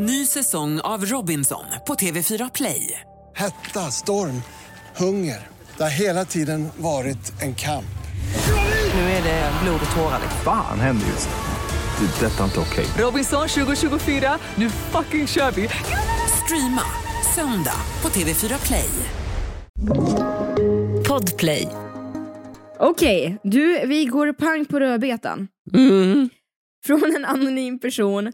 Ny säsong av Robinson på TV4 Play. Hetta, storm, hunger. Det har hela tiden varit en kamp. Nu är det blod och tårar. Fan händer just nu. Det. är Detta är inte okej. Robinson 2024, nu fucking kör vi! Streama söndag på TV4 Play. Podplay. Okej, du, vi går pang på rödbetan. Mm. Från en anonym person.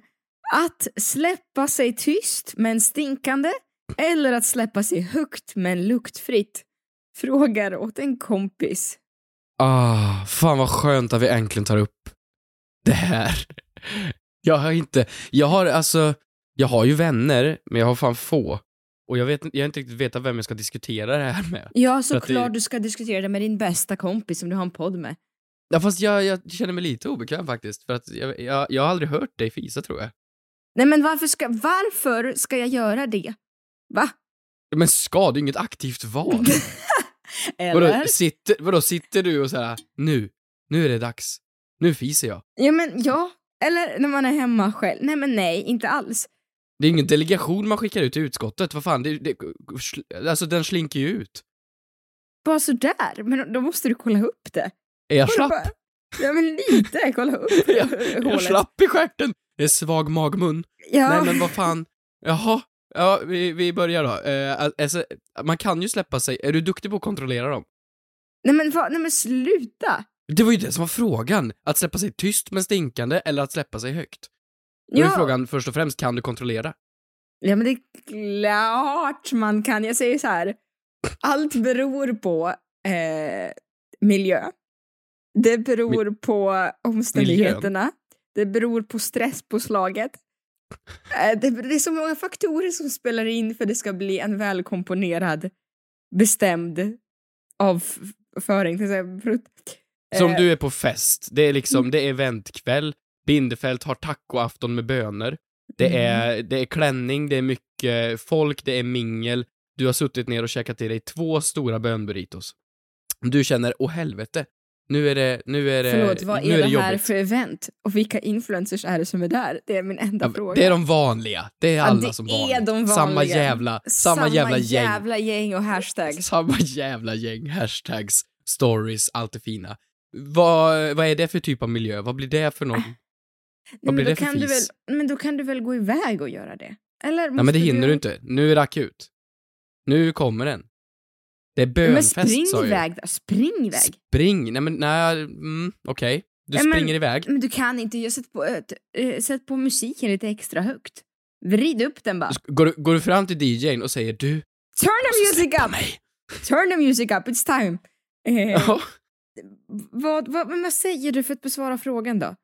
Att släppa sig tyst men stinkande eller att släppa sig högt men luktfritt? Frågar åt en kompis. Ah, fan vad skönt att vi äntligen tar upp det här. Jag har inte, jag har alltså, jag har ju vänner, men jag har fan få. Och jag vet jag har inte riktigt vetat vem jag ska diskutera det här med. Ja, att det- såklart du ska diskutera det med din bästa kompis som du har en podd med. Ja, fast jag, jag känner mig lite obekväm faktiskt, för att jag, jag, jag har aldrig hört dig fisa tror jag. Nej men varför ska, varför ska jag göra det? Va? Men ska, det är inget aktivt val. Eller? vadå, sitter, vadå, sitter du och såhär, nu, nu är det dags. Nu fiser jag. Ja men ja, eller när man är hemma själv. Nej men nej, inte alls. Det är ingen delegation man skickar ut till utskottet, vad fan, det, det, alltså den slinker ju ut. Bara sådär, men då måste du kolla upp det. Är jag slapp? Ja men lite, kolla upp Jag, jag hålet. slapp i stjärten. Det är svag magmun. Ja. Nej men vad fan. Jaha. Ja, vi, vi börjar då. Eh, alltså, man kan ju släppa sig. Är du duktig på att kontrollera dem? Nej men, va, nej men sluta! Det var ju det som var frågan. Att släppa sig tyst men stinkande eller att släppa sig högt. Då är Ja. frågan först och främst, kan du kontrollera? Ja men det är klart man kan. Jag säger så här. allt beror på eh, miljö. Det beror på omständigheterna. Det beror på stresspåslaget. Eh, det, det är så många faktorer som spelar in för det ska bli en välkomponerad, bestämd avföring. till exempel. Så om Eh, du är på fest, det är liksom, det är eventkväll, Bindefält har tacoafton med bönor, det Mm. är, det är klänning, det är mycket folk, det är mingel, du har suttit ner och käkat i dig två stora bönburritos. Du känner, åh helvete, nu är det, nu är det, Förlåt, vad nu är, är det, det här jobbigt. för event? Och vilka influencers är det som är där? Det är min enda Ja, fråga. det är de vanliga, det är Ja, alla det som är vanligt. de Samma vanliga. jävla, samma, jävla gäng. jävla gäng och hashtags. Samma jävla gäng, hashtags, stories, allt det fina. Vad, vad är det för typ av miljö? Vad blir det för någon? Nej, Vad blir det för kan du fis? väl, Men då kan du väl gå iväg och göra det? Eller Nej men det hinner du inte. Nu är det akut. Nu kommer den. Det är Men bönfest spring sa iväg då, spring iväg. Spring? Nej men nej, mm, okej. Du Nej, men- springer iväg. Men du kan inte, jag sätt på, äh, sätt på musiken lite extra högt. Vrid upp den bara. Går, du- går du fram till DJn och säger du, Turn the music up! mig. Turn the music up, it's time. Eh, Ja. vad, vad, men vad säger du för att besvara frågan då?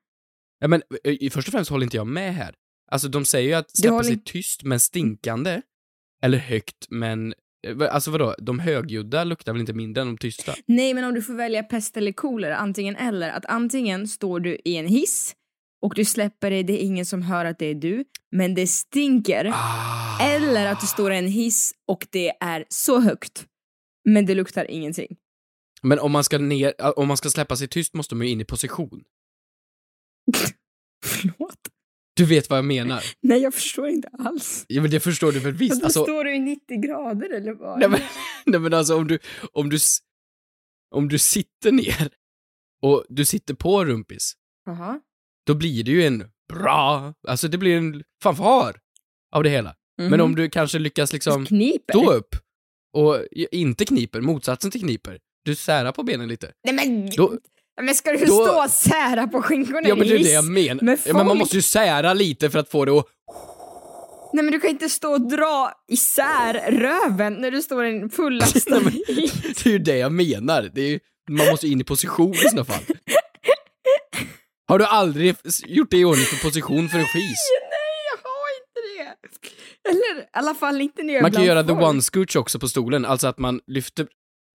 ja men eh, först och främst håller inte jag med här. Alltså de säger ju att släppa sig tyst men stinkande. Eller högt men, eh, alltså vadå, de högljudda luktar väl inte mindre än de tysta? Nej, men om du får välja pest eller kolera, antingen eller. Att antingen står du i en hiss och du släpper det, det är ingen som hör att det är du, men det stinker. Ah. Eller att du står i en hiss och det är så högt, men det luktar ingenting. Men om man ska ner, eh, om man ska släppa sig tyst måste man ju in i position. Förlåt? Du vet vad jag menar? Nej, jag förstår inte alls. Ja men det förstår du väl visst? Alltså, Alltså, står du i 90 grader eller vad? nej, men, nej men alltså om du, om du, om du sitter ner och du sitter på rumpis, Jaha. då blir det ju en bra, alltså det blir en fanfar av det hela. Men Mhm. om du kanske lyckas liksom Kniper? stå upp och inte kniper, motsatsen till kniper, du särar på benen lite. Nej men, Då- men ska du då- stå och sära på skinkorna Ja men det är det jag menar. med Ja, men man måste ju sära lite för att få det att Nej men du kan inte stå och dra isär röven när du står i en fullastad Nej. Det är ju det jag menar. Det är ju, man måste in i position i sådana fall. Har du aldrig gjort dig i ordning för position för en fis? Nej, jag har inte det. Eller i alla fall inte när jag Man kan göra the folk. one scooch också på stolen, alltså att man lyfter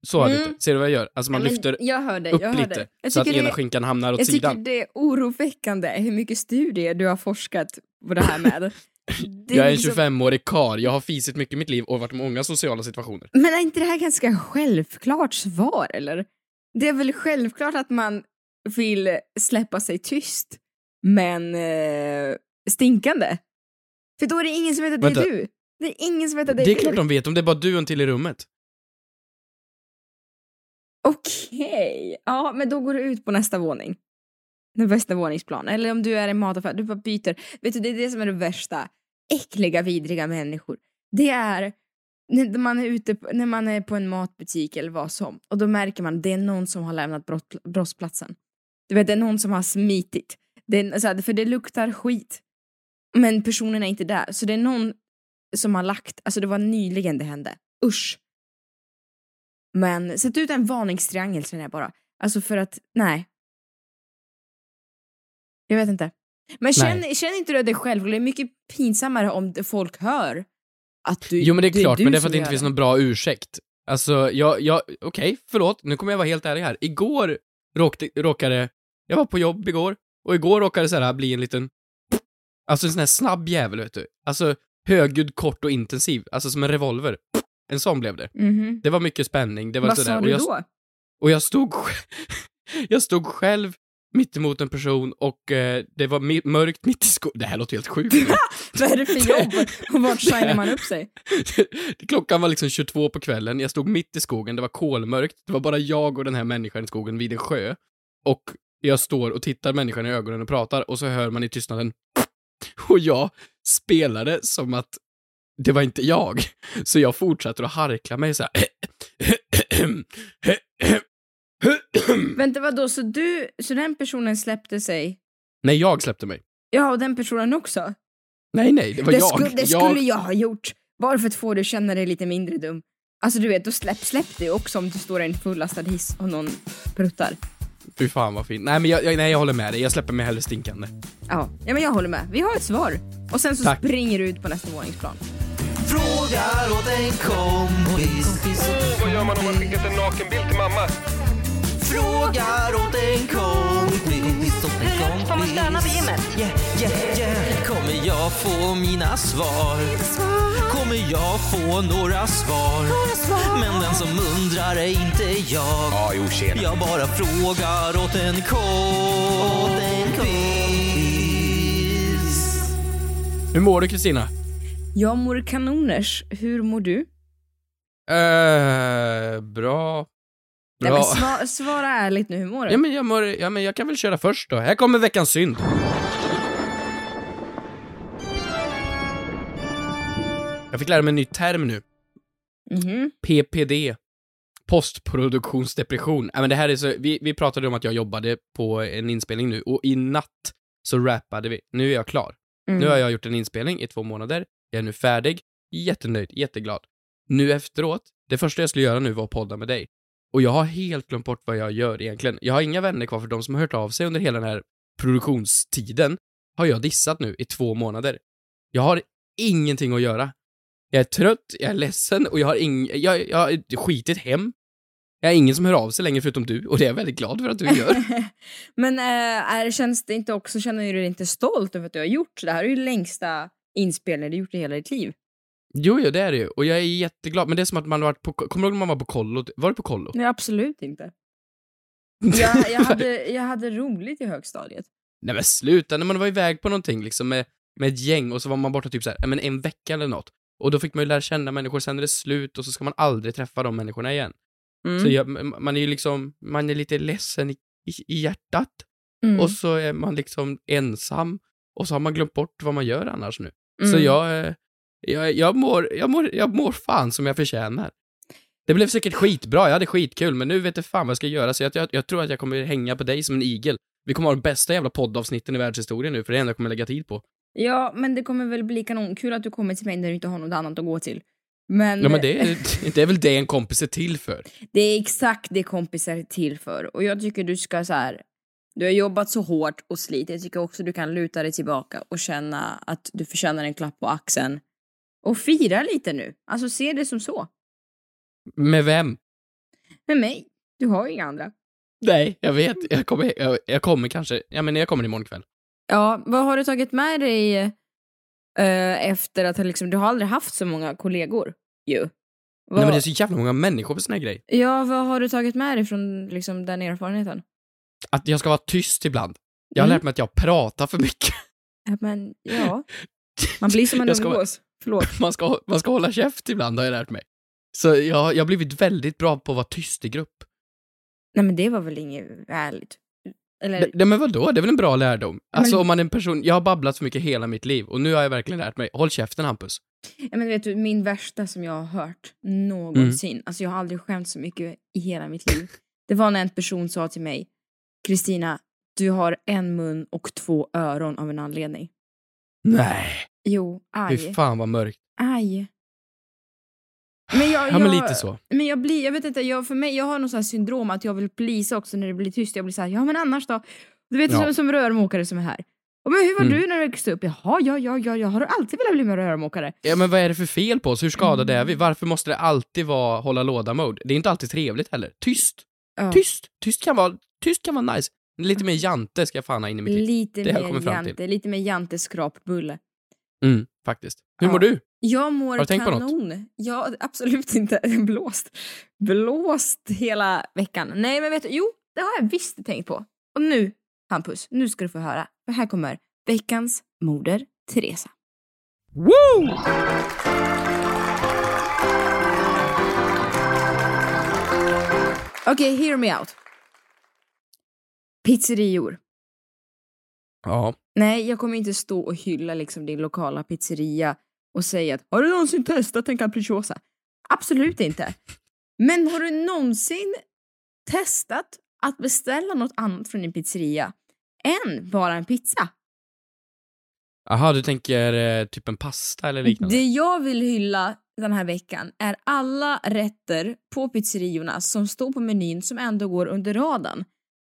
så Mm. lite. Ser du vad jag gör? Alltså man Ja, lyfter jag hör dig, upp jag hör lite dig. Jag så att tycker ena det- skinkan hamnar åt Jag tycker sidan. det är oroväckande hur mycket studier du har forskat på det här med. Det Jag är en liksom- 25-årig kar, jag har fisit mycket i mitt liv och varit i många sociala situationer. Men är inte det här ganska självklart svar eller? Det är väl självklart att man vill släppa sig tyst, men eh, stinkande? För då är det ingen som vet att det Vänta. är du. Det är ingen som vet att det är, Det är du. klart de vet, om det är bara du och en till i rummet. Okej. Ja, men då går du ut på nästa våning. Nästa våningsplan. Eller om du är i en mataffär, du bara byter. Vet du, det är det som är det värsta. Äckliga, vidriga människor. Det är när man är ute på, när man är på en matbutik eller vad som och då märker man att det är någon som har lämnat brott, brottsplatsen. Du vet, det är någon som har smitit. Det är, så här, för det luktar skit. Men personen är inte där. Så det är någon som har lagt, alltså det var nyligen det hände. Usch. Men sätt ut en varningstriangel känner jag bara. Alltså för att, nej. Jag vet inte. Men känn, känn inte du dig själv, det är mycket pinsammare om det- folk hör att du Jo men det är klart, du men det är för att det inte finns någon bra ursäkt. Alltså, jag, jag, okej, förlåt, nu kommer jag vara helt ärlig här. Igår råkade, råkade, jag var på jobb igår, och igår råkade så här bli en liten, alltså en sån här snabb jävel vet du. Alltså, högljudd, kort och intensiv, alltså som en revolver. En sån blev det. Mhm. Det var mycket spänning, det var Vad sådär. sa och du jag, då? Och jag stod, jag stod själv mitt emot en person och eh, det var mi- mörkt mitt i skogen. Det här låter helt sjukt. Vad är det för jobb? Och vart signar man upp sig? Klockan var liksom 22 på kvällen, jag stod mitt i skogen, det var kolmörkt, det var bara jag och den här människan i skogen vid en sjö. Och jag står och tittar människan i ögonen och pratar och så hör man i tystnaden och jag spelade som att det var inte jag. Så jag fortsätter att harkla mig så här. Vänta vadå, så du, så den personen släppte sig? Nej, jag släppte mig. Ja, och den personen också? Nej, nej, det var det jag. Skulle, det jag... skulle jag ha gjort. Bara för att få dig att känna dig lite mindre dum. Alltså du vet, då släpp, släpp det också om du står i en fullastad hiss och någon pruttar. Fy fan vad fint. Nej men jag, jag, nej, jag håller med dig, jag släpper mig hellre stinkande. Ja. ja, men jag håller med. Vi har ett svar. Och sen så Tack. springer du ut på nästa våningsplan. Frågar åt en kompis. Vad gör man om man skickat en nakenbild till mamma? Frågar åt en kompis. Hur högt får man stöna på gymmet? Yeah, yeah, yeah. Kommer jag få mina svar? Kommer jag få några svar? Men den som undrar är inte jag. Ja, jo tjena. Jag bara frågar åt en kompis. Hur mår du Kristina? Jag mår kanoners. Hur mår du? Eh, bra. Nej, Bra. men sva, svara ärligt nu, hur mår du? Ja men, jag mår, ja men jag kan väl köra först då. Här kommer veckans synd. Jag fick lära mig en ny term nu. Mhm. PPD. Postproduktionsdepression. Ja, men det här är så, vi, vi pratade om att jag jobbade på en inspelning nu och i natt så rappade vi. Nu är jag klar. Mm. Nu har jag gjort en inspelning i två månader. Jag är nu färdig. Jättenöjd, jätteglad. Nu efteråt, det första jag skulle göra nu var att podda med dig. Och jag har helt glömt bort vad jag gör egentligen. Jag har inga vänner kvar för de som har hört av sig under hela den här produktionstiden har jag dissat nu i två månader. Jag har ingenting att göra. Jag är trött, jag är ledsen och jag har ing... jag, jag har skitit hem. Jag har ingen som hör av sig längre förutom du och det är jag väldigt glad för att du gör. Men äh, är, känns det inte också, känner du dig inte stolt över att du har gjort det här? är ju längsta inspelningen du gjort i hela ditt liv. Jo, jo, det är det ju. Och jag är jätteglad. Men det är som att man varit på... Kommer du ihåg när man var på kollo? Var du på kollo? Nej, absolut inte. Jag, jag, hade, jag hade roligt i högstadiet. Nej men sluta, när man var iväg på någonting liksom med, med ett gäng och så var man borta typ såhär, ja, men en vecka eller något. Och då fick man ju lära känna människor, sen är det slut och så ska man aldrig träffa de människorna igen. Mm. Så jag, man är ju liksom, man är lite ledsen i, i, i hjärtat Mm. och så är man liksom ensam och så har man glömt bort vad man gör annars nu. Så Mm. jag, eh, jag, jag, mår, jag, mår, jag mår fan som jag förtjänar. Det blev säkert skitbra, jag hade skitkul, men nu vet jag fan vad jag ska göra, så jag, jag, jag tror att jag kommer hänga på dig som en igel. Vi kommer ha de bästa jävla poddavsnitten i världshistorien nu, för det är det enda jag kommer lägga tid på. Ja, men det kommer väl bli kanonkul att du kommer till mig när du inte har något annat att gå till. Men, Ja men det är, det är väl det en kompis är till för. det är exakt det kompisar är till för. Och jag tycker du ska så här. Du har jobbat så hårt och slitit. Jag tycker också du kan luta dig tillbaka och känna att du förtjänar en klapp på axeln. Och fira lite nu. Alltså se det som så. Med vem? Med mig. Du har ju inga andra. Nej, jag vet. Jag kommer, jag, jag kommer kanske, ja men jag kommer imorgon kväll. Ja, vad har du tagit med dig eh, efter att liksom, du har aldrig haft så många kollegor ju? Vad, Nej men det är så jävla många människor på såna här grejer. Ja, vad har du tagit med dig från liksom, den erfarenheten? Att jag ska vara tyst ibland. Jag har Mm. lärt mig att jag pratar för mycket. Ja, men ja. Man blir som ska- umgås. Förlåt. Man ska, man ska hålla käft ibland har jag lärt mig. Så jag, jag har blivit väldigt bra på att vara tyst i grupp. Nej men det var väl inget ärligt? Eller, Nej, men vadå? Det är väl en bra lärdom? Alltså Men- om man är en person, jag har babblat så mycket hela mitt liv och nu har jag verkligen lärt mig, håll käften Hampus. ja, men vet du, min värsta som jag har hört någonsin, Mm. alltså jag har aldrig skämt så mycket i hela mitt liv. Det var när en person sa till mig, Kristina, du har en mun och två öron av en anledning. Nej. Jo, aj. Fy fan vad mörkt. Aj. Men jag, Ja men jag- lite så. Men jag blir, jag vet inte, jag, för mig, jag har någon sån här syndrom att jag vill plisa också när det blir tyst. Jag blir så här, ja men annars då? Du vet Ja. som, som rörmokare som är här. Och men hur var Mm. du när du växte upp? Jaha, ja, ja, ja, ja. Har alltid velat bli med rörmokare? Ja men vad är det för fel på oss? Hur skadade är Mm. vi? Varför måste det alltid vara hålla låda-mode? Det är inte alltid trevligt heller. Tyst! Ja. Tyst! Tyst kan vara, tyst kan vara nice. Lite mer jante ska jag fan ha in i mitt liv. Lite Det mer jante, lite mer jante skrapbulle. Mm, faktiskt. Hur Ja. mår du? Jag mår Har du tänkt på något? kanon. Ja, absolut inte. Blåst. Blåst hela veckan. Nej, men vet du, jo, det har jag visst tänkt på. Och nu, Hampus, nu ska du få höra. För här kommer veckans moder Teresa. Woo! Okej, hear me out. Pizzerior. Ja. Nej, jag kommer inte stå och hylla liksom din lokala pizzeria och säga att har du någonsin testat en capricciosa? Absolut inte. Men har du någonsin testat att beställa något annat från din pizzeria än bara en pizza? Jaha, du tänker eh, typ en pasta eller liknande? Det jag vill hylla den här veckan är alla rätter på pizzeriorna som står på menyn som ändå går under radarn.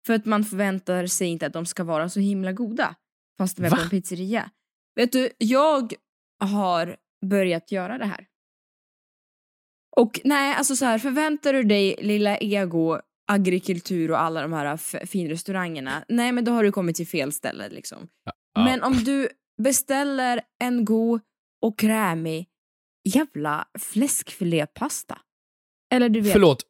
För att man förväntar sig inte att de ska vara så himla goda. Fast de är Va? på en pizzeria. Vet du, jag har börjat göra det här. Och nej, alltså så här, förväntar du dig lilla ego, agrikultur och alla de här finrestaurangerna, nej men då har du kommit till fel ställe liksom. Ja. Men om du beställer en god och krämig jävla fläskfilépasta. Eller du vet... Förlåt,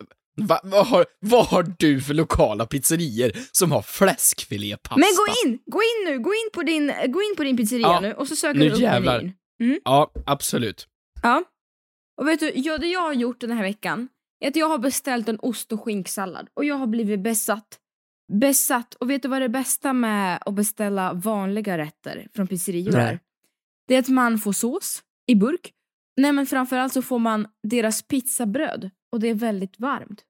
Va, vad, har, vad har du för lokala pizzerior som har fläskfilépasta? Men gå in, gå in nu, gå in på din, gå in på din pizzeria Ja, nu och så söker du upp jävlar. menyn. Mm. Ja, absolut. Ja. Och vet du, ja, det jag har gjort den här veckan är att jag har beställt en ost och skinksallad och jag har blivit besatt. Besatt. Och vet du vad det bästa med att beställa vanliga rätter från pizzerior är? Det är att man får sås i burk. Nej men framförallt så får man deras pizzabröd och det är väldigt varmt.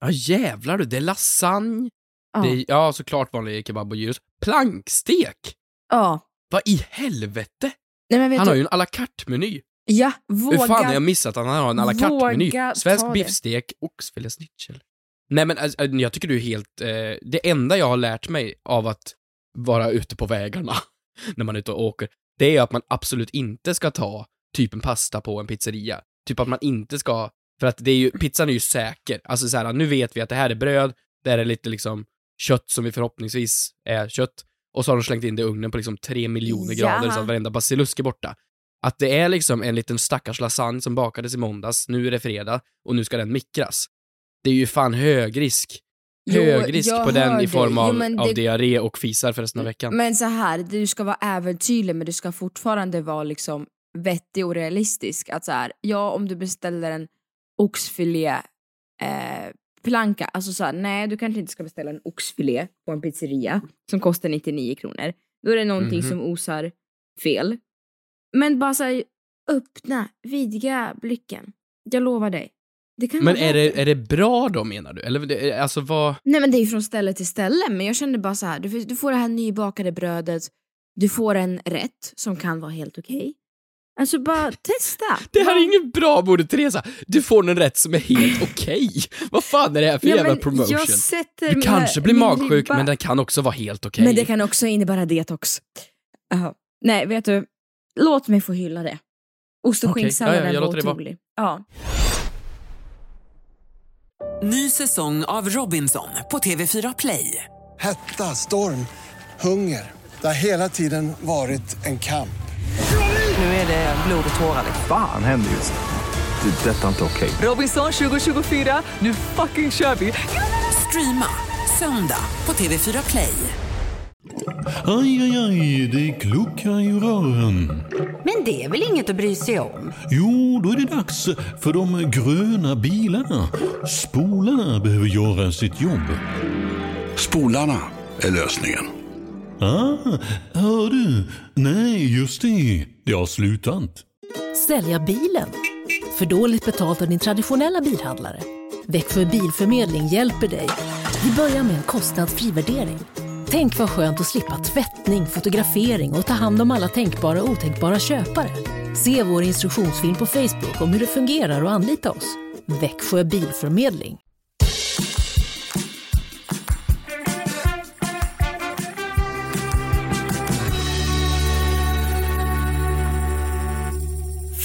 Ja jävlar du, det är lasagne, Ja. det är, ja såklart vanlig kebab och gyros. Plankstek! ja. Vad i helvete? Nej men vet Han du, har ju en à la carte-meny. ja, våga. Hur fan har jag missat att han har en à la carte-meny? Svensk biffstek, oxfilésnitzel. Nej men alltså, jag tycker du är helt, eh, det enda jag har lärt mig av att vara ute på vägarna, när man är ute och åker, det är att man absolut inte ska ta typ en pasta på en pizzeria. Typ att man inte ska, för att det är ju, pizzan är ju säker. Alltså så här, nu vet vi att det här är bröd, det här är lite liksom kött som vi förhoppningsvis är kött, och så har de slängt in det i ugnen på liksom tre miljoner Ja. grader så att varenda basilusk är borta. Att det är liksom en liten stackars lasagne som bakades i måndags, nu är det fredag, och nu ska den mikras. Det är ju fan hög risk. Jo, Hög risk jag på den i form av, Jo, men av det- diarré och fisar för resten av veckan. Men så här, du ska vara äventyrlig men du ska fortfarande vara liksom vettig och realistisk. Att så här, ja om du beställer en oxfilé eh, planka, alltså så här, nej du kanske inte ska beställa en oxfilé på en pizzeria som kostar 99 kronor. Då är det någonting Mhm. som osar fel. Men bara så här, öppna, vidga blicken. Jag lovar dig. Det kan Men är det, är det bra då menar du? Eller det, alltså vad... Nej men det är ju från ställe till ställe, men jag kände bara så här, du, du får det här nybakade brödet, du får en rätt som kan vara helt okej. Alltså bara testa. Det här är ingen bra Moder Teresa. Du får en rätt som är helt okej. Vad fan är det här för Ja, jävla promotion? Jag sätter Du kanske blir magsjuk, ribba- men den kan också vara helt okej. Men det kan också innebära detox. Jaha. Nej, vet du, låt mig få hylla det. Ost och Okej, skinksalladen ja, ja, jag var otrolig. Ja. Ny säsong av Robinson på TV4 Play. Hetta, storm, hunger. Det har hela tiden varit en kamp. Nu är det blod och tårar. liksom. Fan händer just nu. Det. är Detta är inte okej. Robinson 2024, nu fucking kör vi! Streama söndag på TV4 Play. Aj, aj, aj, det kluckar i rören. Men det är väl inget att bry sig om? Jo, då är det dags för de gröna bilarna. Spolarna behöver göra sitt jobb. Spolarna är lösningen. Ah, hör du? Nej, just det. Det har slutat. Sälja bilen? För dåligt betalt av din traditionella bilhandlare? Växjö Bilförmedling hjälper dig. Vi börjar med en kostnadsfri värdering. Tänk vad skönt att slippa tvättning, fotografering och ta hand om alla tänkbara och otänkbara köpare. Se vår instruktionsfilm på Facebook om hur det fungerar och anlita oss. Växjö Bilförmedling.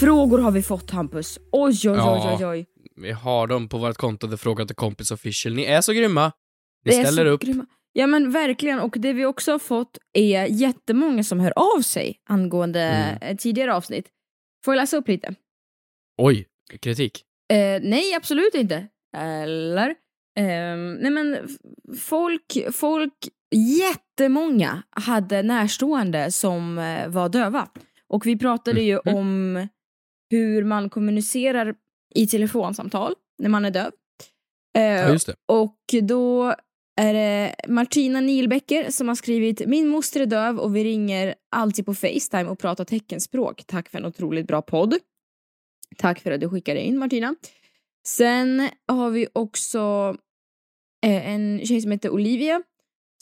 Frågor har vi fått Hampus. Oj, oj, oj, oj, oj. Vi har dem på vårt konto, The Fråga till Kompis Official. Ni är så grymma. Ni Det ställer upp. grymma. Ja men verkligen, och det vi också har fått är jättemånga som hör av sig angående Mm. eh, tidigare avsnitt. Får jag läsa upp lite? Oj, kritik. Eh, nej, absolut inte. Eller? Ehm, nej men folk, folk, jättemånga hade närstående som eh, var döva. Och vi pratade ju Mhm. om hur man kommunicerar i telefonsamtal när man är döv. Eh, Ja, just det. och då är det Martina Nilbecker som har skrivit Min moster är döv och vi ringer alltid på Facetime och pratar teckenspråk. Tack för en otroligt bra podd. Tack för att du skickade in Martina. Sen har vi också eh, en tjej som heter Olivia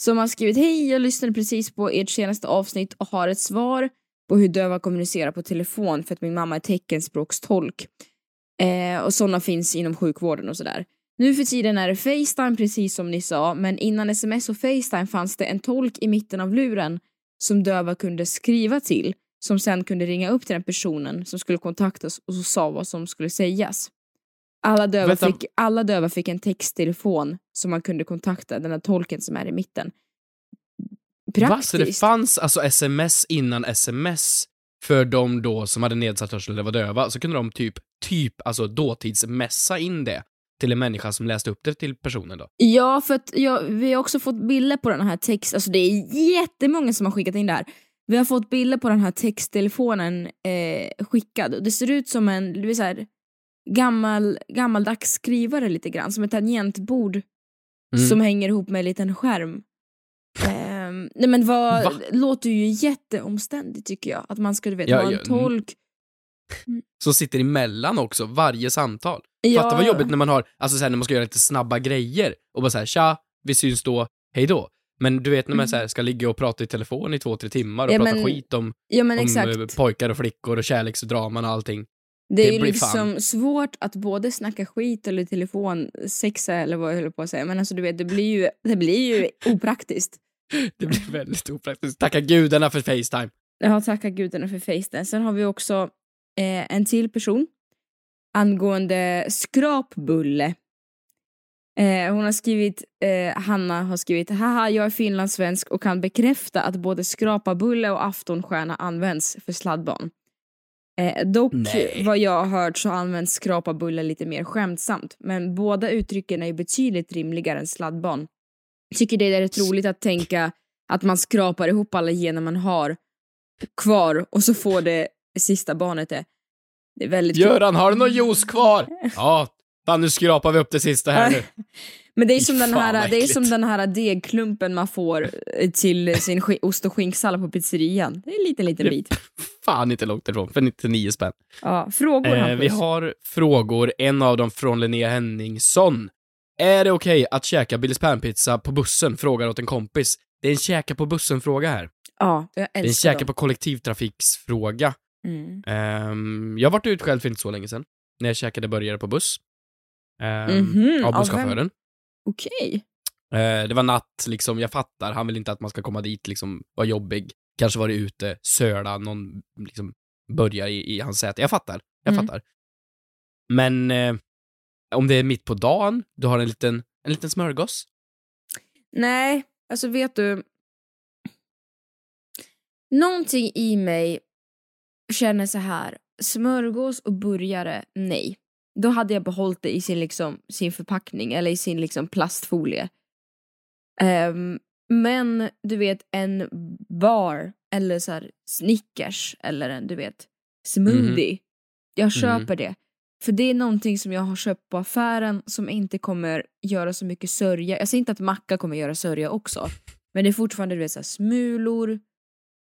som har skrivit Hej, jag lyssnade precis på ert senaste avsnitt och har ett svar på hur döva kommunicerar på telefon för att min mamma är teckenspråkstolk. Eh, och sådana finns inom sjukvården och sådär. Nu för tiden är det Facetime precis som ni sa, men innan sms och Facetime fanns det en tolk i mitten av luren som döva kunde skriva till, som sen kunde ringa upp till den personen som skulle kontaktas och så sa vad som skulle sägas. Alla döva, Vänta. fick, alla döva fick en texttelefon som man kunde kontakta den här tolken som är i mitten. Va? Så det Praktiskt. fanns alltså sms innan sms för de då som hade nedsatt hörsel eller var döva, så kunde de typ, typ, alltså dåtidsmässa in det till en människa som läste upp det till personen då. Ja, för att ja, vi har också fått bilder på den här text, alltså det är jättemånga som har skickat in det här. Vi har fått bilder på den här texttelefonen eh, skickad och det ser ut som en, du vet så här, gammal, gammaldags skrivare lite grann, som ett tangentbord Mm. som hänger ihop med en liten skärm. Ehm, nej men vad, Va? låter ju jätteomständigt tycker jag, att man ska du vet, Ja, ha en ja, mm. tolk. Som sitter emellan också, varje samtal. Ja. Fatta vad jobbigt när man har, alltså så här, när man ska göra lite snabba grejer och bara såhär tja, vi syns då, hej då. Men du vet när man så här, ska ligga och prata i telefon i två, tre timmar och Ja, prata men- skit om, Ja om exakt. eh, pojkar och flickor och kärleksdraman och allting. Det är Det ju liksom fan- svårt att både snacka skit eller telefon sexa eller vad jag höll på att säga. Men alltså du vet, det blir ju, det blir ju opraktiskt. Det blir väldigt opraktiskt. Tacka gudarna för Facetime. Ja, tacka gudarna för Facetime. Sen har vi också eh, en till person angående skrapbulle. Eh, hon har skrivit, eh, Hanna har skrivit, haha jag är finlandssvensk och kan bekräfta att både skrapabulle och aftonstjärna används för sladdbarn. Eh, dock, Nej. vad jag har hört så används skrapabulle lite mer skämtsamt, men båda uttrycken är ju betydligt rimligare än sladdbarn. Tycker det är rätt roligt att tänka att man skrapar ihop alla gener man har kvar och så får det sista barnet det. Det är väldigt. Göran, har du någon juice kvar? Ja, fan nu skrapar vi upp det sista här nu. Men det är som den här, det är som den här degklumpen man får eh, till sin ost och skinksallad på pizzerian. Det är en liten, liten bit. Fan inte långt ifrån, för 99 spänn. Ja, frågor Eh, Hampus. vi har frågor, en av dem från Linnea Henningsson. Är det okej att käka Billys pannpizza på bussen? Frågar åt en kompis. Det är en käka på bussen-fråga här. Ja, jag Det är en älskar käka dem. på kollektivtrafiksfråga. Mm. Ehm, jag har varit ut själv för inte så länge sedan, när jag käkade burgare på buss. Ehm, Mhm, av busschauffören. Okej. Eh, det var natt, liksom, jag fattar, han vill inte att man ska komma dit, liksom, vara jobbig. Kanske varit ute, söla, någon liksom, börjar i, i hans säte. Jag fattar, jag Mm. fattar. Men eh, om det är mitt på dagen, du har en liten, en liten smörgås. Nej, alltså vet du. Någonting i mig känner så här. Smörgås och burgare, nej. Då hade jag behållit det i sin, liksom, sin förpackning eller i sin liksom, plastfolie. Ehm, Men du vet en bar eller så här Snickers eller en du vet smoothie. Jag köper det. För det är någonting som jag har köpt på affären som inte kommer göra så mycket sörja. Jag säger inte att macka kommer göra sörja också. Men det är fortfarande du vet, så här, smulor.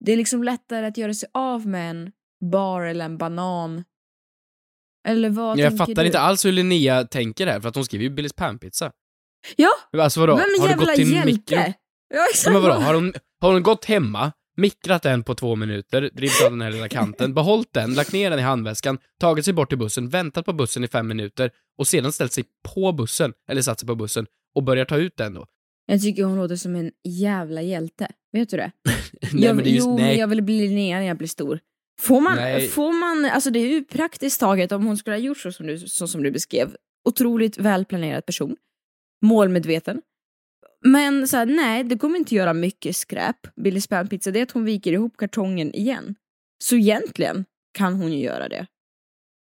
Det är liksom lättare att göra sig av med en bar eller en banan. Eller vad Jag fattar du? inte alls hur Linnea tänker här, för att hon skriver ju Billys panpizza. Ja, Alltså vadå? men har jävla gått till hjälte. mikro? Ja, exakt. Men vadå, har hon, har hon gått hemma, mikrat den på två minuter, drivit av den här lilla kanten, behållit den, lagt ner den i handväskan, tagit sig bort till bussen, väntat på bussen i fem minuter och sedan ställt sig på bussen, eller satt sig på bussen, och börjar ta ut den då? Jag tycker hon låter som en jävla hjälte. Vet du det? nej jag, men det är just, jo, nej. jag vill bli Linnea när jag blir stor. Får man, Nej. får man, alltså det är ju praktiskt taget om hon skulle ha gjort så som du, så som du beskrev, otroligt välplanerad person, målmedveten. Men så här, nej, det kommer inte göra mycket skräp. Billys Pizza, det är att hon viker ihop kartongen igen. Så egentligen kan hon ju göra det.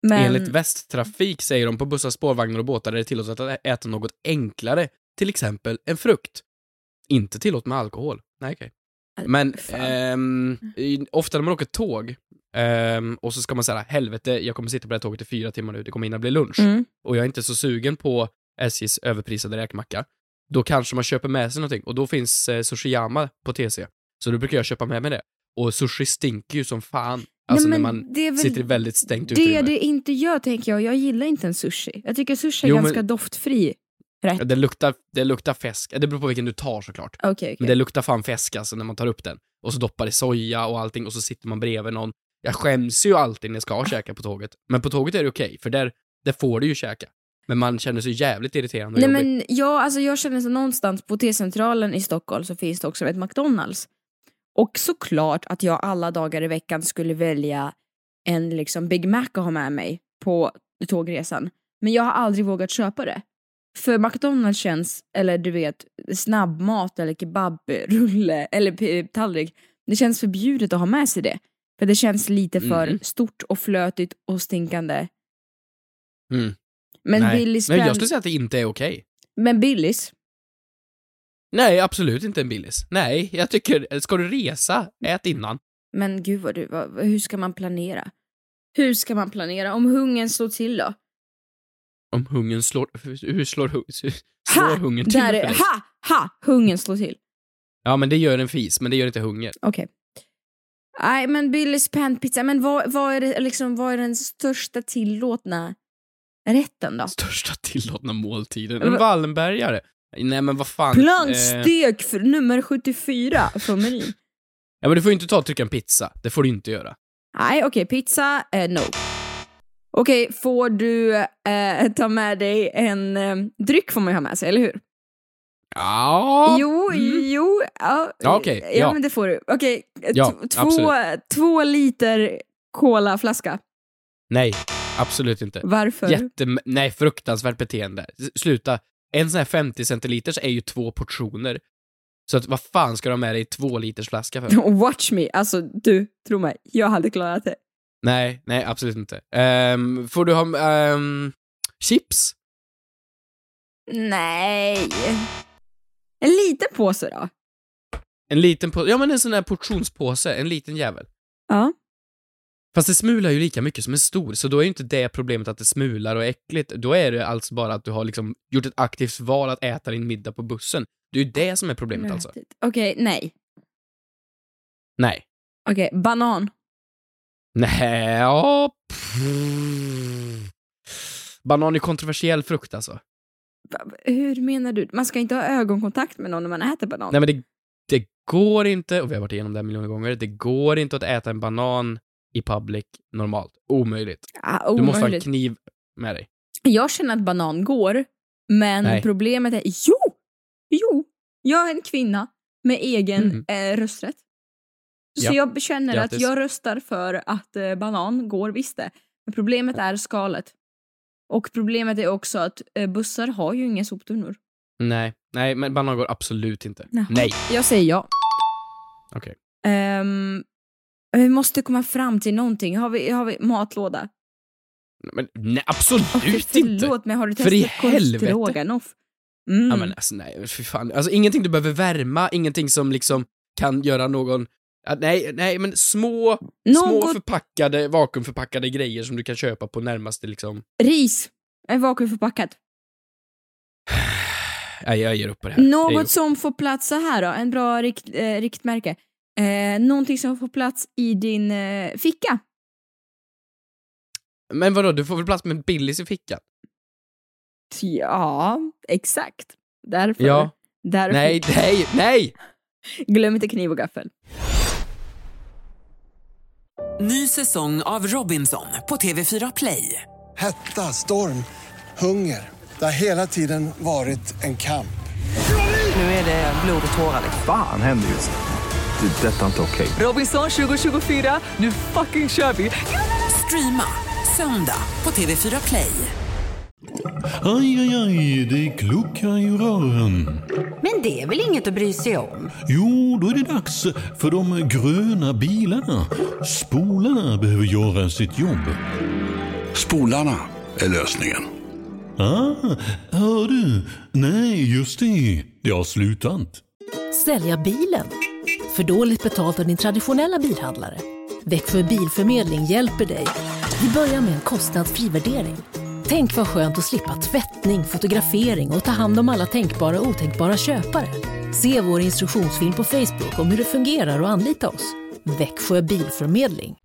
Men, Enligt Västtrafik säger de på bussar, spårvagnar och båtar är det tillåtet att äta något enklare, till exempel en frukt. Inte tillåtet med alkohol. Nej, okej. Men fan. ehm, ofta när man åker tåg ehm, och så ska man säga helvete, jag kommer sitta på det här tåget i fyra timmar nu, det kommer hinna bli lunch. Mm. Och jag är inte så sugen på SJs överprisade räkmacka. Då kanske man köper med sig någonting och då finns eh, Sushiyama på TC. Så då brukar jag köpa med mig det. Och sushi stinker ju som fan. Alltså Nej, när men man det väl sitter i väldigt stängt det utrymme. det inte gör tänker jag, jag gillar inte en sushi. Jag tycker sushi är Jo, men- ganska doftfri. Rätt. Det luktar, det luktar fisk. Det beror på vilken du tar såklart. Okej, okej. Men det luktar fan fisk alltså när man tar upp den. Och så doppar det soja och allting och så sitter man bredvid någon. Jag skäms ju alltid när jag ska käka på tåget. Men på tåget är det okej, för där, där får du ju käka. Men man känner sig jävligt irriterande och Nej jobbig. men jag, alltså jag känner så någonstans på T-centralen i Stockholm så finns det också ett McDonalds. Och såklart att jag alla dagar i veckan skulle välja en liksom Big Mac att ha med mig på tågresan. Men jag har aldrig vågat köpa det. För McDonalds känns, eller du vet, snabbmat eller kebabrulle eller tallrik. Det känns förbjudet att ha med sig det. För det känns lite för Mm. stort och flötigt och stinkande. Mm. Men Nej. Billys Nej, jag skulle säga att det inte är okej. Men Billys? Nej, absolut inte en Billys. Nej, jag tycker, ska du resa, ät innan. Men gud vad du, vad, hur ska man planera? Hur ska man planera? Om hungern slår till då? Om hungern slår, hur slår, hu- slår hungern till Där för är, dig? ha! Ha! Hungern slår till. Ja, men det gör en fis, men det gör inte hunger. Okej. Nej, men Billys panpizza, men vad, vad, är det, liksom, vad är den största tillåtna rätten då? Största tillåtna måltiden. En Wallenbergare. Nej men vad fan. Eh, Plankstek för nummer 74 från menyn. ja men du får ju inte ta och trycka en pizza. Det får du inte göra. Nej, okej, pizza, eh, no. Okej, får du eh, ta med dig en eh, dryck får man ju ha med sig, eller hur? Ja. Jo, jo, ja. Ja, okej, ja. ja. men det får du. Okej, Ja, t- två, absolut. två liter colaflaska. Nej, absolut inte. Varför? Jätte... Nej, fruktansvärt beteende. Sluta. En sån här 50 centiliters är ju två portioner. Så att vad fan ska du ha med dig i två liters flaska för? Watch me, alltså du, tro mig, jag hade klarat det. nej, nej absolut inte. Ehm, får du ha ehm, chips? Nej. En liten påse då? En liten på... Ja men en sån här portionspåse, en liten jävel. Ja. Fast det smular ju lika mycket som en stor, så då är ju inte det problemet att det smular och är äckligt. Då är det alltså bara att du har liksom gjort ett aktivt val att äta din middag på bussen. Det är ju det som är problemet alltså. Okej, nej. Nej. Okej, banan. Nej, ja... pff. Banan är kontroversiell frukt alltså. Hur menar du? Man ska inte ha ögonkontakt med någon när man äter banan. Nej men det, det går inte, och vi har varit igenom det här miljoner gånger, det går inte att äta en banan i public normalt. Omöjligt. Ah, Du måste ha en omöjligt. kniv med dig. Jag känner att banan går, men Nej. problemet är jo, jo, jag är en kvinna med egen Mm. eh, rösträtt. Så Ja. jag känner Grattis. att jag röstar för att eh, banan går visst det. Men problemet är skalet. Och problemet är också att eh, bussar har ju inga soptunnor. Nej, nej, men banan går absolut inte. Jaha. Nej. Jag säger ja. Okej. Ehm, vi måste komma fram till någonting. Har vi, har vi matlåda? Men nej, absolut Okej, inte! Förlåt, men har du För testat korv helvete. stroganoff? Mm. Ja men alltså nej, fy fan. Alltså ingenting du behöver värma, ingenting som liksom kan göra någon Ja, nej, nej, men små, små Något- förpackade, vakuumförpackade grejer som du kan köpa på närmaste liksom... Ris är vakuumförpackat. Nej, jag ger upp på det här. Något som får plats så här då, en bra rikt, eh, riktmärke. Eh, någonting som får plats i din eh, ficka. Men vadå, du får väl plats med Billys i fickan? Ja, exakt. Därför. Ja. därför. Nej, nej, nej! Glöm inte kniv och gaffel. Ny säsong av Robinson på TV4 Play. Hetta, storm, hunger. Det har hela tiden varit en kamp. Nu är det blod och tårar. liksom. Fan händer just nu. Det. är Detta är inte okej. Robinson 2024, nu fucking kör vi! Streama söndag på TV4 Play. Aj, aj, aj, det kluckar i rören. Men det är väl inget att bry sig om? Jo, då är det dags för de gröna bilarna. Spolarna behöver göra sitt jobb. Spolarna är lösningen. Ah, hör du? Nej, just det. Det har slutat. Sälja bilen? För dåligt betalt av din traditionella bilhandlare? Växjö Bilförmedling hjälper dig. Vi börjar med en kostnadsfri värdering. Tänk vad skönt att slippa tvättning, fotografering och ta hand om alla tänkbara och otänkbara köpare. Se vår instruktionsfilm på Facebook om hur det fungerar och anlita oss. Växjö Bilförmedling.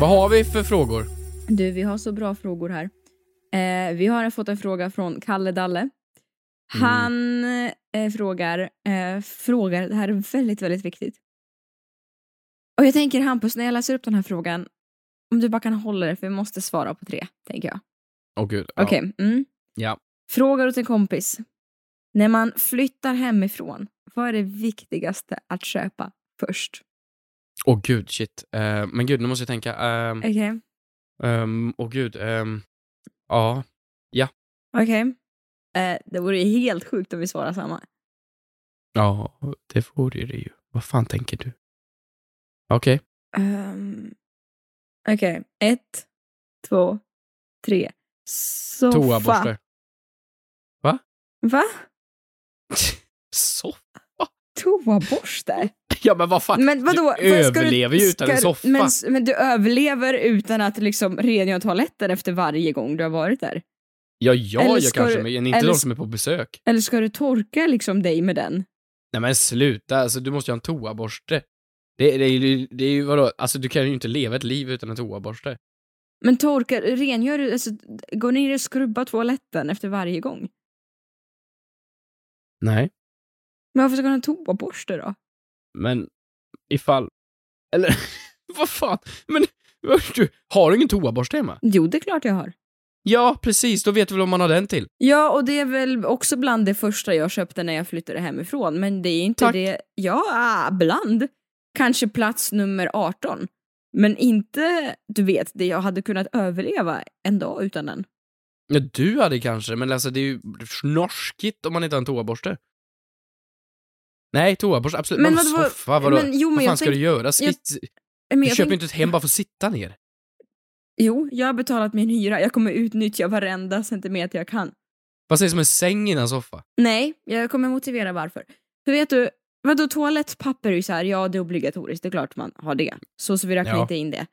Vad har vi för frågor? Du, vi har så bra frågor här. Eh, vi har fått en fråga från Kalle Dalle. Han eh, frågar, eh, frågar, det här är väldigt, väldigt viktigt. Och jag tänker Hampus, när jag läser upp den här frågan, om du bara kan hålla det, för vi måste svara på tre, tänker jag. Åh gud. Ja. Okej. Mm. Ja. Frågar åt en kompis. När man flyttar hemifrån, vad är det viktigaste att köpa först? Åh gud, shit. Eh, men gud, nu måste jag tänka. Ehm, Okej. Ehm, Åh gud. ehm, ja. Ja. Okej. Eh, det vore ju helt sjukt om vi svarar samma. Ja, det vore det ju. Vad fan tänker du? Okej. Um, Okej, ett, två, tre. Soffa. Toaborste. Va? Va? Soffa? Toaborste? Ja men vad fan, Men vadå? du överlever ju utan en soffa. Men, men du överlever utan att liksom rengöra toaletten efter varje gång du har varit där? Ja, jag Eller gör kanske, du- men inte eller de som är på besök. Eller ska du torka liksom dig med den? Nej men sluta, alltså du måste ju ha en toaborste. Det, det, är ju- det är ju vadå, alltså du kan ju inte leva ett liv utan en toaborste. Men torka, rengör du, alltså gå ner och skrubba toaletten efter varje gång? Nej. Men varför ska du ha en toaborste då? Men ifall... Eller vad fan? Men du, har du ingen toaborste hemma? Jo, det är klart jag har. Ja, precis. Då vet du väl om man har den till. Ja, och det är väl också bland det första jag köpte när jag flyttade hemifrån, men det är inte Tack. det... Ja, ah, bland. Kanske plats nummer 18. Men inte, du vet, det jag hade kunnat överleva en dag utan den. Ja, du hade kanske, men alltså det är ju snorskigt om man inte har en toaborste. Nej, toaborste, absolut. Men vadå- soffa, vadå? men jo, men Vad jag fan ska tänk- du göra? jag- Sitt, Men du jag köper tänk- inte ett hem bara för att sitta ner. Jo, jag har betalat min hyra. Jag kommer utnyttja varenda centimeter jag kan. Vad sägs om en säng innan soffa? Nej, jag kommer motivera varför. För vet du, vadå toalettpapper är ju så här, ja det är obligatoriskt, det är klart man har det. Så, så vi räknar Ja. inte in det.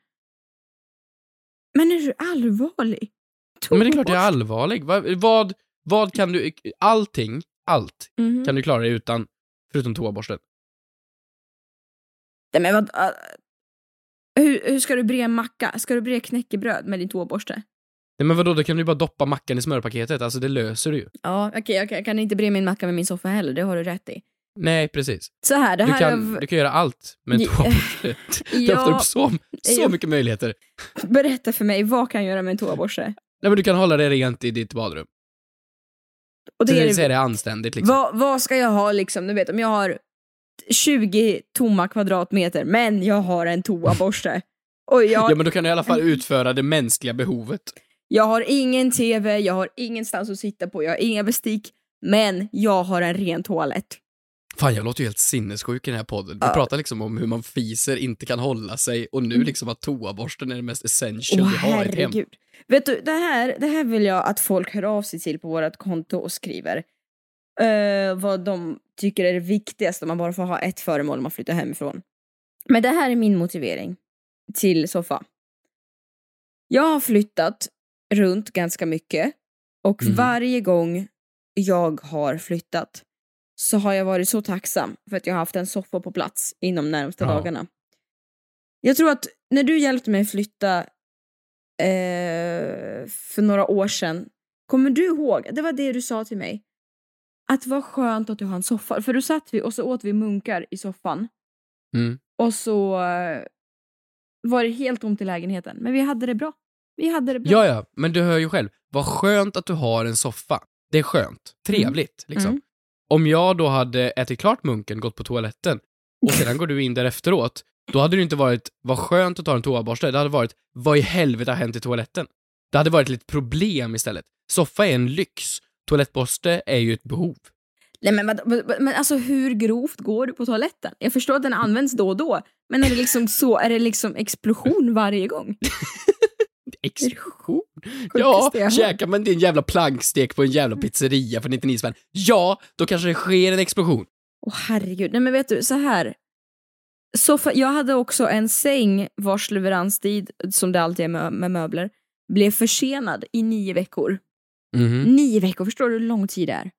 Men är du allvarlig? Ja, men det är klart jag är allvarlig. Vad, vad, vad kan du... Allting, allt, Mhm. kan du klara dig utan, förutom toaborsten. Nej, men vad, äh, hur, hur ska du bre en macka? Ska du bre knäckebröd med din toaborste? Nej men vadå, då kan du ju bara doppa mackan i smörpaketet. Alltså det löser du ju. Ja, okej, jag, kan- jag kan inte bre min macka med min soffa heller, det har du rätt i. Nej, precis. Så här, det Du här kan, är... du kan göra allt med en Ja. toaborste. Det Ja. öppnar upp så, så mycket möjligheter. Berätta för mig, vad kan jag göra med en toaborste? Nej men du kan hålla det rent i ditt badrum. Och Det det är, är det anständigt liksom. vad, vad ska jag ha liksom? Du vet, om jag har 20 tomma kvadratmeter, men jag har en toaborste. Och jag, Ja men då kan du i alla fall utföra det mänskliga behovet. jag har ingen TV, jag har ingenstans att sitta på, jag har inga bestick, men jag har en ren toalett. Fan, jag låter ju helt sinnessjuk i den här podden. Vi Ja. pratar liksom om hur man fiser, inte kan hålla sig och nu liksom att toaborsten är det mest essential Åh vi har i ett hem. herregud. Vet du, det här, det här vill jag att folk hör av sig till på vårt konto och skriver. eh, vad de tycker är det viktigaste om man bara får ha ett föremål om man flyttar hemifrån. Men det här är min motivering till soffa. Jag har flyttat runt ganska mycket och Mhm. varje gång jag har flyttat så har jag varit så tacksam för att jag har haft en soffa på plats inom närmsta Ja. dagarna. Jag tror att när du hjälpte mig flytta eh, för några år sedan, kommer du ihåg? Det var det du sa till mig. Att var skönt att du har en soffa. För då satt vi och så åt vi munkar i soffan. Mm. Och så eh, var det helt tomt i lägenheten. Men vi hade det bra. Vi hade det bra. Ja, ja, men du hör ju själv. Vad skönt att du har en soffa. Det är skönt. Trevligt, liksom. Mm. Om jag då hade ätit klart munken, gått på toaletten och sedan går du in där efteråt, då hade det inte varit vad skönt att ta en toaborste. Det hade varit vad i helvete har hänt i toaletten? Det hade varit ett problem istället. Soffa är en lyx. Toalettborste är ju ett behov. Nej men, men, men alltså hur grovt går du på toaletten? Jag förstår att den används då och då. Men är det liksom så, är det liksom explosion varje gång? Explosion? Ja, käkar man din jävla plankstek på en jävla pizzeria för 99 spänn, ja, då kanske det sker en explosion. Åh herregud, nej men vet du, så här. Soffa, jag hade också en säng vars leveranstid, som det alltid är med, med möbler, blev försenad i nio veckor. Mhm. Nio veckor, förstår du hur lång tid det är?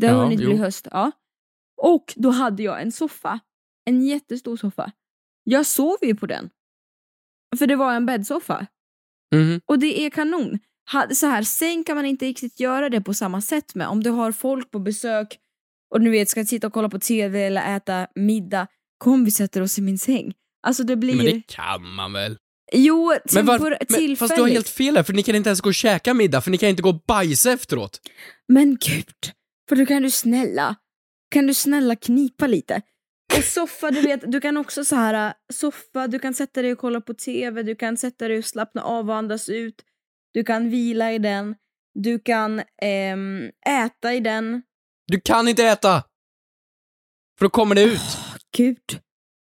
Det har Ja, hunnit bli höst. Ja. Och då hade jag en soffa. En jättestor soffa. Jag sov ju på den. För det var en bäddsoffa. Mhm. Och det är kanon. Så här, säng kan man inte riktigt göra det på samma sätt med. Om du har folk på besök och du vet ska sitta och kolla på tv eller äta middag. Kom vi sätter oss i min säng. Alltså det blir... Men det kan man väl? Jo, Men, var, tempor- men fast du har helt fel här, för ni kan inte ens gå och käka middag, för ni kan inte gå och bajsa efteråt. Men gud, för då kan du snälla, kan du snälla knipa lite? Och soffa, du vet, du kan också så här, äh, soffa, du kan sätta dig och kolla på tv, du kan sätta dig och slappna av och andas ut, du kan vila i den, du kan ehm, äta i den. Du kan inte äta! För då kommer det ut. Gud,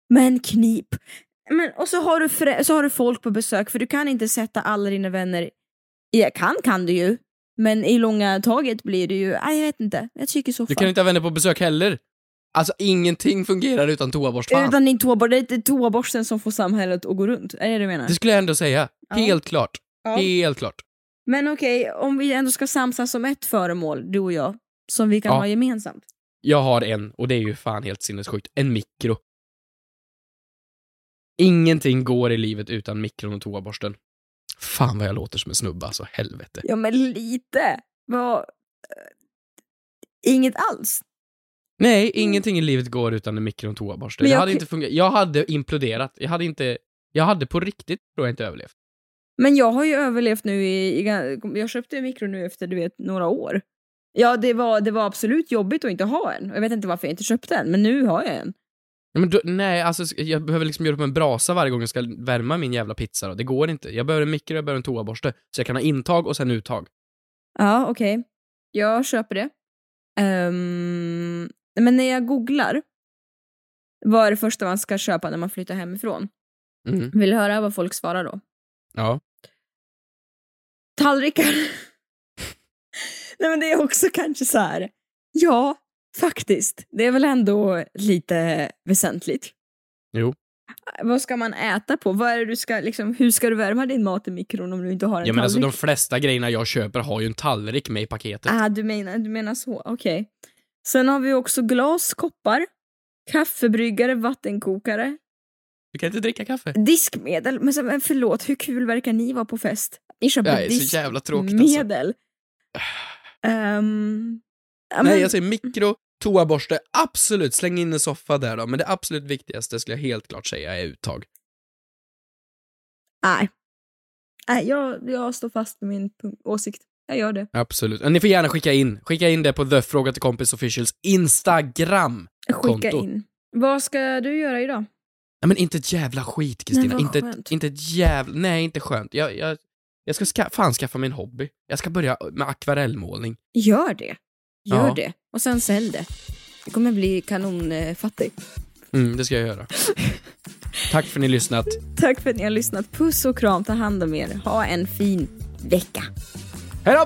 men knip. Men, och så har, du så har du folk på besök, för du kan inte sätta alla dina vänner Ja, kan kan du ju. Men i långa taget blir det ju, nej jag vet inte, jag tycker soffa. Du kan inte ha vänner på besök heller. Alltså ingenting fungerar utan toaborst. Fan. Utan din toaborste, det är inte toaborsten som får samhället att gå runt. Är det det du menar? Det skulle jag ändå säga. Ja. Helt klart. Ja. Helt klart. Men okej, om vi ändå ska samsas om ett föremål, du och jag, som vi kan Ja. ha gemensamt. Jag har en, och det är ju fan helt sinnessjukt. En mikro. Ingenting går i livet utan mikron och toaborsten. Fan vad jag låter som en snubbe alltså, helvete. Ja men lite. Vad... eh, Inget alls. Nej, ingenting i livet går utan en mikro och toaborste. Men Det jag hade inte fungerat. Jag hade imploderat. Jag hade inte... Jag hade på riktigt tror jag inte överlevt. Men jag har ju överlevt nu i, i... Jag köpte en mikro nu efter, du vet, några år. Ja, det var, det var absolut jobbigt att inte ha en. Jag vet inte varför jag inte köpte en, men nu har jag en. Men då, nej, alltså jag behöver liksom göra upp en brasa varje gång jag ska värma min jävla pizza då. Det går inte. Jag behöver en mikro, jag behöver en toaborste. Så jag kan ha intag och sen uttag. Ja, okej. Jag köper det. Ehm, men när jag googlar vad är det första man ska köpa när man flyttar hemifrån? Mm. Vill du höra vad folk svarar då? Ja. Tallrikar. Nej men det är också kanske så här. Ja, faktiskt. Det är väl ändå lite väsentligt. Jo. Vad ska man äta på? Vad är det du ska, liksom, hur ska du värma din mat i mikron om du inte har en Ja men alltså de flesta grejerna jag köper har ju en tallrik med i paketet. Ah, du menar, du menar så, okej. Sen har vi också glas, koppar, kaffebryggare, vattenkokare, Du kan inte dricka kaffe. diskmedel. Men, så, men förlåt, hur kul verkar ni vara på fest? Ni köper Jag är så jävla tråkigt, alltså. diskmedel. Ja, Nej, men- jag säger mikro, toaborste, absolut, släng in en soffa där då. Men det absolut viktigaste skulle jag helt klart säga är uttag. Nej. Nej, jag, jag står fast med min åsikt. Jag gör det. Absolut. Ni får gärna skicka in. Skicka in det på The Fråga till Kompis Officials Instagram. Skicka konto. in. Vad ska du göra idag? Nej men inte ett jävla skit Kristina. Inte, ett- inte ett jävla... Nej, inte skönt. Jag, jag, jag ska ska, fan skaffa mig en hobby. Jag ska börja med akvarellmålning. Gör det. Gör Ja. det. Och sen sälj det. Du kommer bli kanonfattig. Mm, det ska jag göra. Tack för att ni har lyssnat. Tack för att ni har lyssnat. Puss och kram, ta hand om er. Ha en fin vecka. Hej då!